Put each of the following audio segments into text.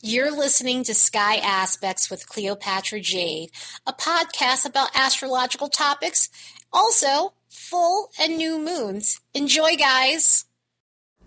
You're listening to Sky Aspects with Cleopatra Jade, a podcast about astrological topics, also full and new moons. Enjoy, guys.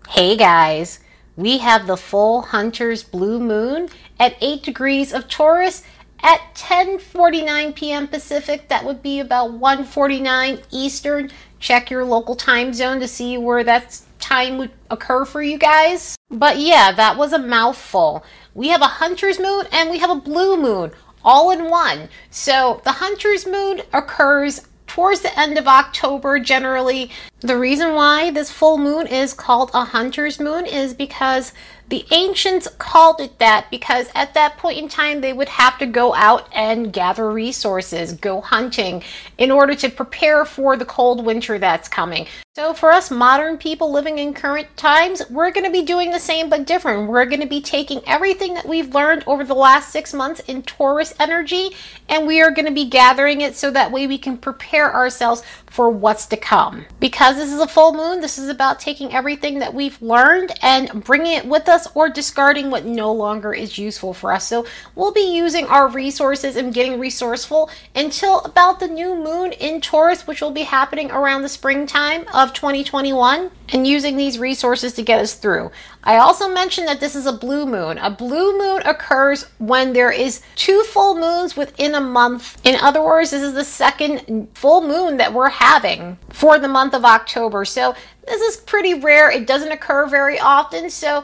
Hey, guys. We have the full Hunter's blue moon at 8 degrees of Taurus at 10:49 p.m. Pacific. That would be about 1:49 Eastern. Check your local time zone to see where that time would occur for you guys. But yeah, that was a mouthful. We have a hunter's moon and we have a blue moon all in one. So the hunter's moon occurs towards the end of October generally. The reason why this full moon is called a hunter's moon is because the ancients called it that because at that point in time they would have to go out and gather resources, go hunting in order to prepare for the cold winter that's coming. So, for us modern people living in current times, we're going to be doing the same but different. We're going to be taking everything that we've learned over the last six months in Taurus energy and we are going to be gathering it so that way we can prepare ourselves for what's to come. Because this is a full moon, this is about taking everything that we've learned and bringing it with us or discarding what no longer is useful for us. So, we'll be using our resources and getting resourceful until about the new moon in Taurus, which will be happening around the springtime of 2021 and using these resources to get us through. I also mentioned that this is a blue moon. A blue moon occurs when there is two full moons within a month. In other words, this is the second full moon that we're having for the month of October. So this is pretty rare. It doesn't occur very often. So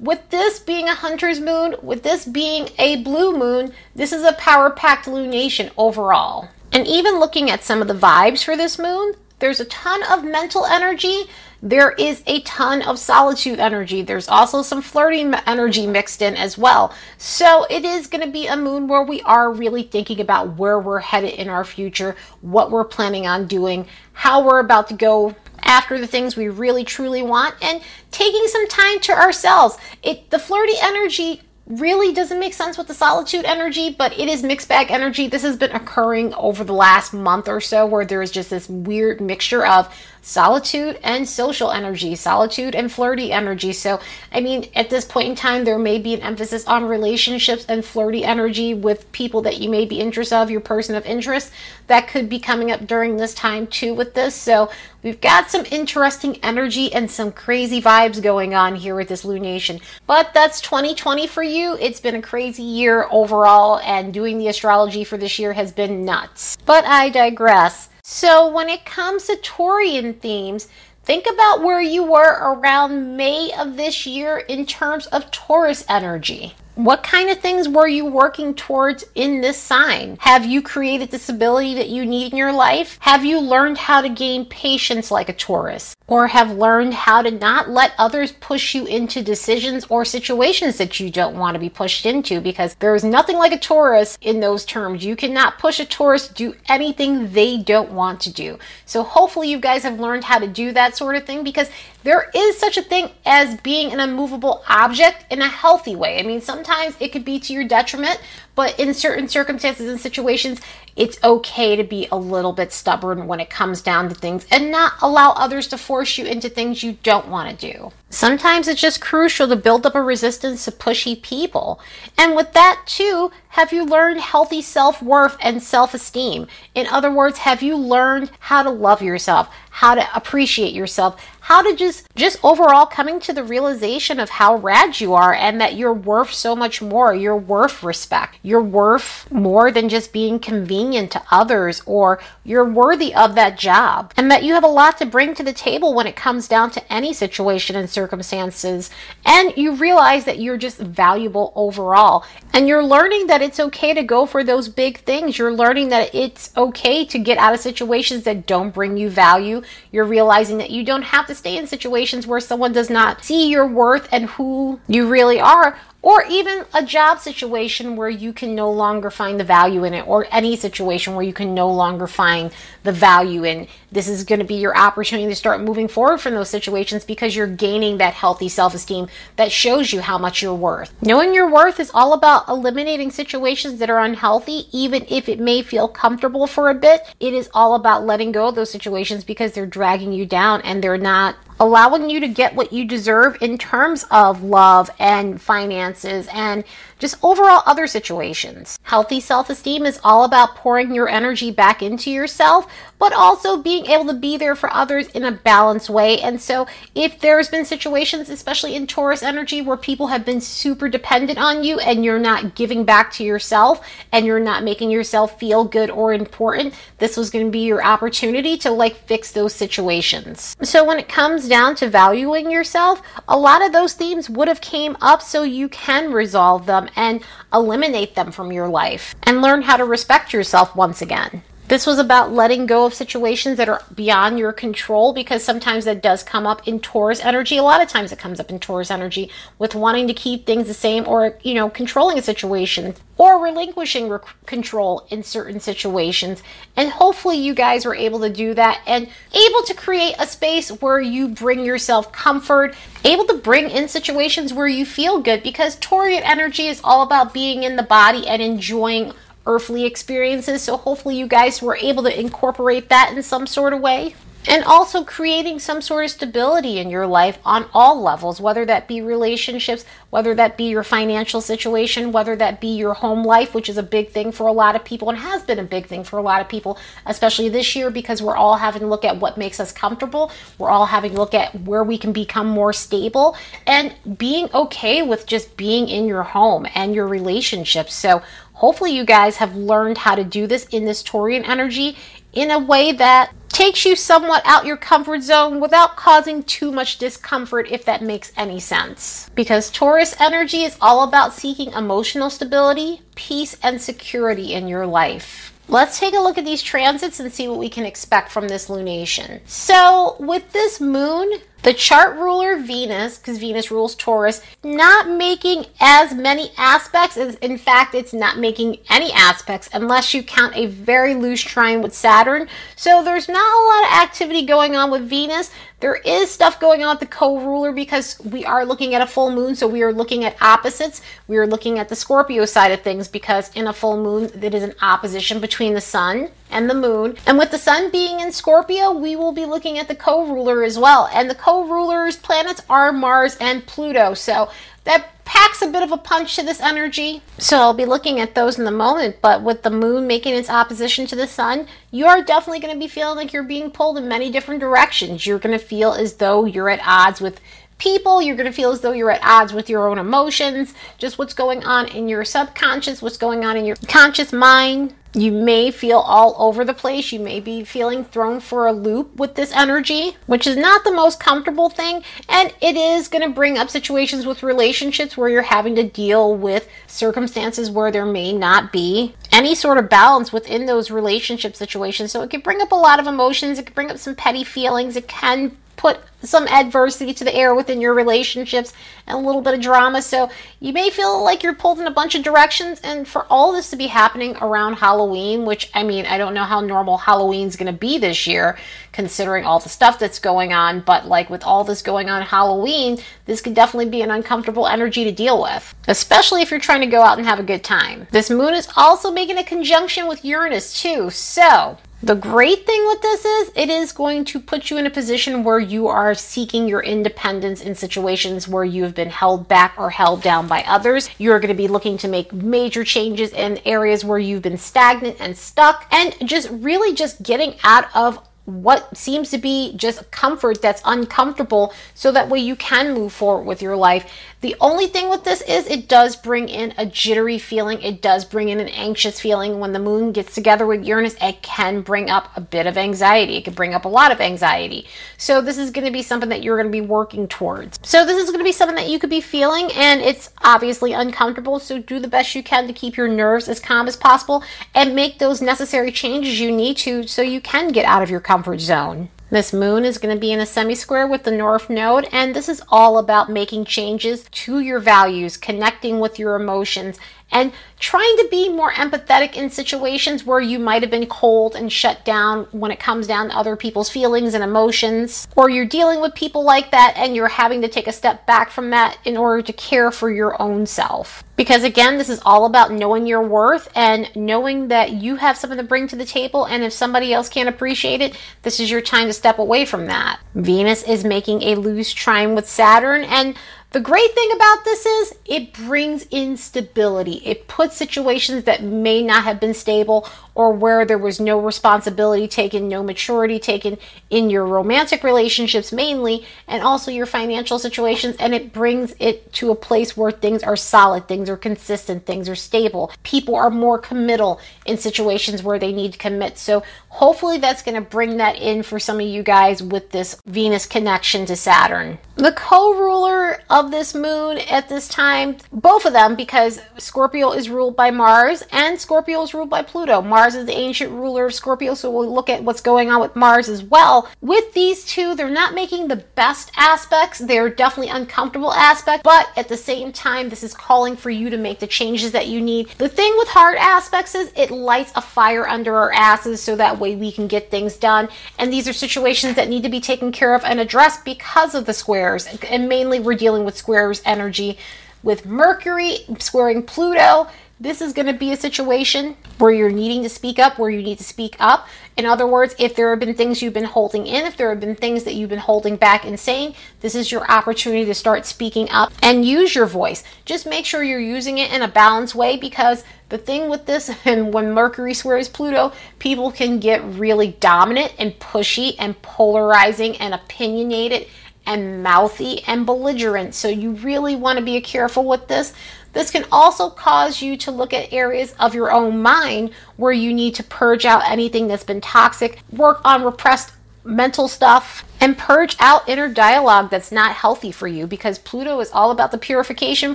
with this being a hunter's moon, with this being a blue moon, this is a power packed lunation overall. And even looking at some of the vibes for this moon, there's a ton of mental energy. There is a ton of solitude energy. There's also some flirting energy mixed in as well. So it is going to be a moon where we are really thinking about where we're headed in our future, what we're planning on doing, how we're about to go after the things we really truly want and taking some time to ourselves. It the flirty energy really doesn't make sense with the solitude energy, but it is mixed bag energy. This has been occurring over the last month or so where there is just this weird mixture of solitude and social energy, solitude and flirty energy. So, I mean, at this point in time, there may be an emphasis on relationships and flirty energy with people that you may be interested of, your person of interest. That could be coming up during this time too with this. So, we've got some interesting energy and some crazy vibes going on here with this lunation. But that's 2020 for you. It's been a crazy year overall, and doing the astrology for this year has been nuts. But I digress. So, when it comes to Taurian themes, think about where you were around May of this year in terms of Taurus energy. What kind of things were you working towards in this sign? Have you created this ability that you need in your life? Have you learned how to gain patience like a Taurus? Or have learned how to not let others push you into decisions or situations that you don't want to be pushed into? Because there is nothing like a Taurus in those terms. You cannot push a Taurus to do anything they don't want to do. So hopefully you guys have learned how to do that sort of thing because there is such a thing as being an immovable object in a healthy way. I mean, sometimes it could be to your detriment, but in certain circumstances and situations, it's okay to be a little bit stubborn when it comes down to things and not allow others to force you into things you don't want to do. Sometimes it's just crucial to build up a resistance to pushy people. And with that, too, have you learned healthy self worth and self esteem? In other words, have you learned how to love yourself, how to appreciate yourself, how to just, just overall coming to the realization of how rad you are and that you're worth so much more. You're worth respect. You're worth more than just being convenient to others or you're worthy of that job. And that you have a lot to bring to the table when it comes down to any situation and circumstances. And you realize that you're just valuable overall. And you're learning that it's okay to go for those big things. You're learning that it's okay to get out of situations that don't bring you value. You're realizing that you don't have to stay in situations where someone does not see your worth and who you really are or even a job situation where you can no longer find the value in it, or any situation where you can no longer find the value in. This is going to be your opportunity to start moving forward from those situations because you're gaining that healthy self esteem that shows you how much you're worth. Knowing your worth is all about eliminating situations that are unhealthy, even if it may feel comfortable for a bit. It is all about letting go of those situations because they're dragging you down and they're not allowing you to get what you deserve in terms of love and finances and just overall other situations. Healthy self esteem is all about pouring your energy back into yourself, but also being able to be there for others in a balanced way. And so, if there's been situations, especially in Taurus energy, where people have been super dependent on you and you're not giving back to yourself and you're not making yourself feel good or important, this was going to be your opportunity to like fix those situations. So, when it comes down to valuing yourself, a lot of those themes would have came up so you can resolve them and eliminate them from your life and learn how to respect yourself once again. This was about letting go of situations that are beyond your control because sometimes that does come up in Taurus energy. A lot of times it comes up in Taurus energy with wanting to keep things the same or, you know, controlling a situation or relinquishing rec- control in certain situations. And hopefully you guys were able to do that and able to create a space where you bring yourself comfort, able to bring in situations where you feel good because Taurian energy is all about being in the body and enjoying earthly experiences. So hopefully you guys were able to incorporate that in some sort of way. And also creating some sort of stability in your life on all levels, whether that be relationships, whether that be your financial situation, whether that be your home life, which is a big thing for a lot of people and has been a big thing for a lot of people, especially this year because we're all having to look at what makes us comfortable. We're all having to look at where we can become more stable and being okay with just being in your home and your relationships. So Hopefully, you guys have learned how to do this in this Taurian energy in a way that takes you somewhat out your comfort zone without causing too much discomfort, if that makes any sense. Because Taurus energy is all about seeking emotional stability, peace, and security in your life. Let's take a look at these transits and see what we can expect from this lunation. So, with this moon, the chart ruler Venus, because Venus rules Taurus, not making as many aspects. As, in fact, it's not making any aspects unless you count a very loose trine with Saturn. So there's not a lot of activity going on with Venus. There is stuff going on with the co ruler because we are looking at a full moon, so we are looking at opposites. We are looking at the Scorpio side of things because in a full moon, it is an opposition between the sun and the moon. And with the sun being in Scorpio, we will be looking at the co ruler as well. And the co rulers planets are Mars and Pluto. So that packs a bit of a punch to this energy. So I'll be looking at those in the moment. But with the moon making its opposition to the sun, you are definitely going to be feeling like you're being pulled in many different directions. You're going to feel as though you're at odds with people. You're going to feel as though you're at odds with your own emotions, just what's going on in your subconscious, what's going on in your conscious mind. You may feel all over the place. You may be feeling thrown for a loop with this energy, which is not the most comfortable thing. And it is going to bring up situations with relationships where you're having to deal with circumstances where there may not be any sort of balance within those relationship situations. So it can bring up a lot of emotions. It can bring up some petty feelings. It can put some adversity to the air within your relationships and a little bit of drama. So you may feel like you're pulled in a bunch of directions. And for all this to be happening around Halloween, which I mean, I don't know how normal Halloween's going to be this year, considering all the stuff that's going on. But like with all this going on Halloween, this could definitely be an uncomfortable energy to deal with, especially if you're trying to go out and have a good time. This moon is also making a conjunction with Uranus too. So the great thing with this is it is going to put you in a position where you are seeking your independence in situations where you have been held back or held down by others. You're going to be looking to make major changes in areas where you've been stagnant and stuck and just really just getting out of what seems to be just comfort that's uncomfortable so that way you can move forward with your life. The only thing with this is it does bring in a jittery feeling. It does bring in an anxious feeling. When the moon gets together with Uranus, it can bring up a bit of anxiety. It can bring up a lot of anxiety. So this is going to be something that you're going to be working towards. So this is going to be something that you could be feeling and it's obviously uncomfortable. So do the best you can to keep your nerves as calm as possible and make those necessary changes you need to so you can get out of your comfort zone. This moon is going to be in a semi square with the North Node, and this is all about making changes to your values, connecting with your emotions, and trying to be more empathetic in situations where you might have been cold and shut down when it comes down to other people's feelings and emotions, or you're dealing with people like that and you're having to take a step back from that in order to care for your own self. Because again, this is all about knowing your worth and knowing that you have something to bring to the table, and if somebody else can't appreciate it, this is your time to step away from that. Venus is making a loose trine with Saturn, and the great thing about this is it brings in stability. It puts situations that may not have been stable or where there was no responsibility taken, no maturity taken in your romantic relationships mainly, and also your financial situations. And it brings it to a place where things are solid, things are consistent, things are stable. People are more committal in situations where they need to commit. So hopefully that's going to bring that in for some of you guys with this Venus connection to Saturn. The co ruler of this moon at this time, both of them, because Scorpio is ruled by Mars and Scorpio is ruled by Pluto. Mars is the ancient ruler of Scorpio, so we'll look at what's going on with Mars as well. With these two, they're not making the best aspects. They're definitely uncomfortable aspects, but at the same time, this is calling for you to make the changes that you need. The thing with hard aspects is it lights a fire under our asses so that way we can get things done. And these are situations that need to be taken care of and addressed because of the squares. And mainly we're dealing with squares energy with Mercury squaring Pluto this is going to be a situation where you're needing to speak up, where you need to speak up. In other words, if there have been things you've been holding in, if there have been things that you've been holding back and saying, this is your opportunity to start speaking up and use your voice. Just make sure you're using it in a balanced way because the thing with this, and when Mercury squares Pluto, people can get really dominant and pushy and polarizing and opinionated and mouthy and belligerent. So you really want to be careful with this. This can also cause you to look at areas of your own mind where you need to purge out anything that's been toxic, work on repressed mental stuff, and purge out inner dialogue that's not healthy for you because Pluto is all about the purification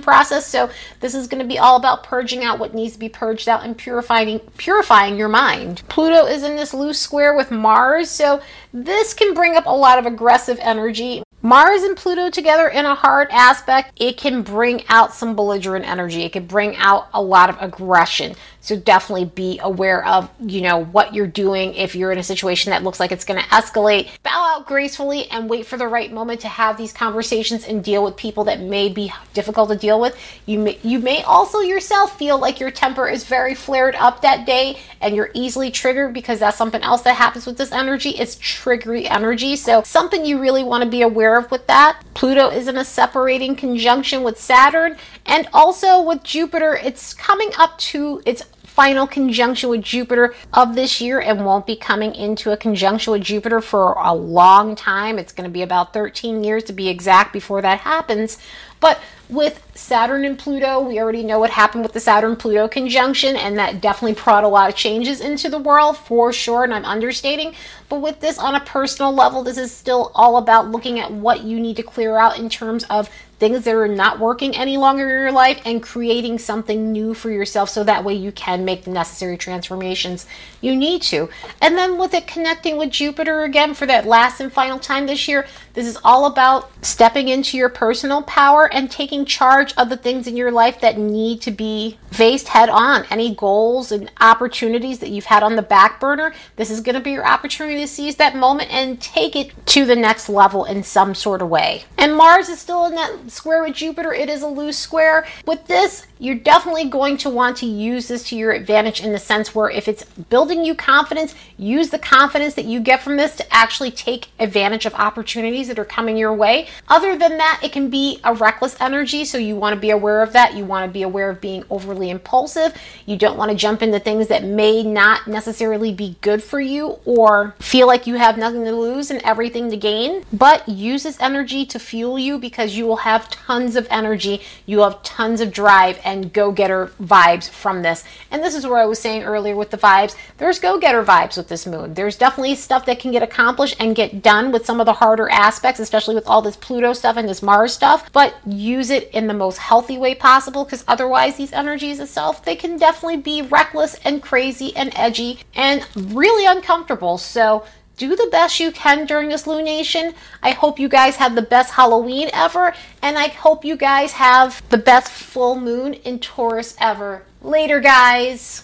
process. So this is going to be all about purging out what needs to be purged out and purifying purifying your mind. Pluto is in this loose square with Mars, so this can bring up a lot of aggressive energy. Mars and Pluto together in a hard aspect, it can bring out some belligerent energy. It can bring out a lot of aggression. So definitely be aware of, you know, what you're doing if you're in a situation that looks like it's going to escalate. Bow out gracefully and wait for the right moment to have these conversations and deal with people that may be difficult to deal with. You may, you may also yourself feel like your temper is very flared up that day and you're easily triggered because that's something else that happens with this energy. It's triggery energy. So something you really want to be aware of with that. Pluto is in a separating conjunction with Saturn and also with Jupiter. It's coming up to its final conjunction with Jupiter of this year and won't be coming into a conjunction with Jupiter for a long time. It's going to be about 13 years to be exact before that happens. But with Saturn and Pluto, we already know what happened with the Saturn Pluto conjunction, and that definitely brought a lot of changes into the world for sure. And I'm understating, but with this on a personal level, this is still all about looking at what you need to clear out in terms of things that are not working any longer in your life and creating something new for yourself so that way you can make the necessary transformations you need to. And then with it connecting with Jupiter again for that last and final time this year, this is all about stepping into your personal power and taking charge of the things in your life that need to be faced head on. Any goals and opportunities that you've had on the back burner, this is going to be your opportunity to seize that moment and take it to the next level in some sort of way. And Mars is still in that square with Jupiter. It is a loose square. With this, you're definitely going to want to use this to your advantage in the sense where if it's building you confidence, use the confidence that you get from this to actually take advantage of opportunities that are coming your way. Other than that, it can be a reckless energy, so you want to be aware of that. You want to be aware of being overly impulsive. You don't want to jump into things that may not necessarily be good for you or feel like you have nothing to lose and everything to gain. But use this energy to fuel you because you will have tons of energy, you have tons of drive and go getter vibes from this. And this is where I was saying earlier with the vibes there's go getter vibes with this moon. There's definitely stuff that can get accomplished and get done with some of the harder aspects, especially with all this Pluto stuff and this Mars stuff, but use it in the most healthy way possible because otherwise, these energies itself, they can definitely be reckless and crazy and edgy and really uncomfortable. So, do the best you can during this lunation. I hope you guys have the best Halloween ever, and I hope you guys have the best full moon in Taurus ever. Later, guys.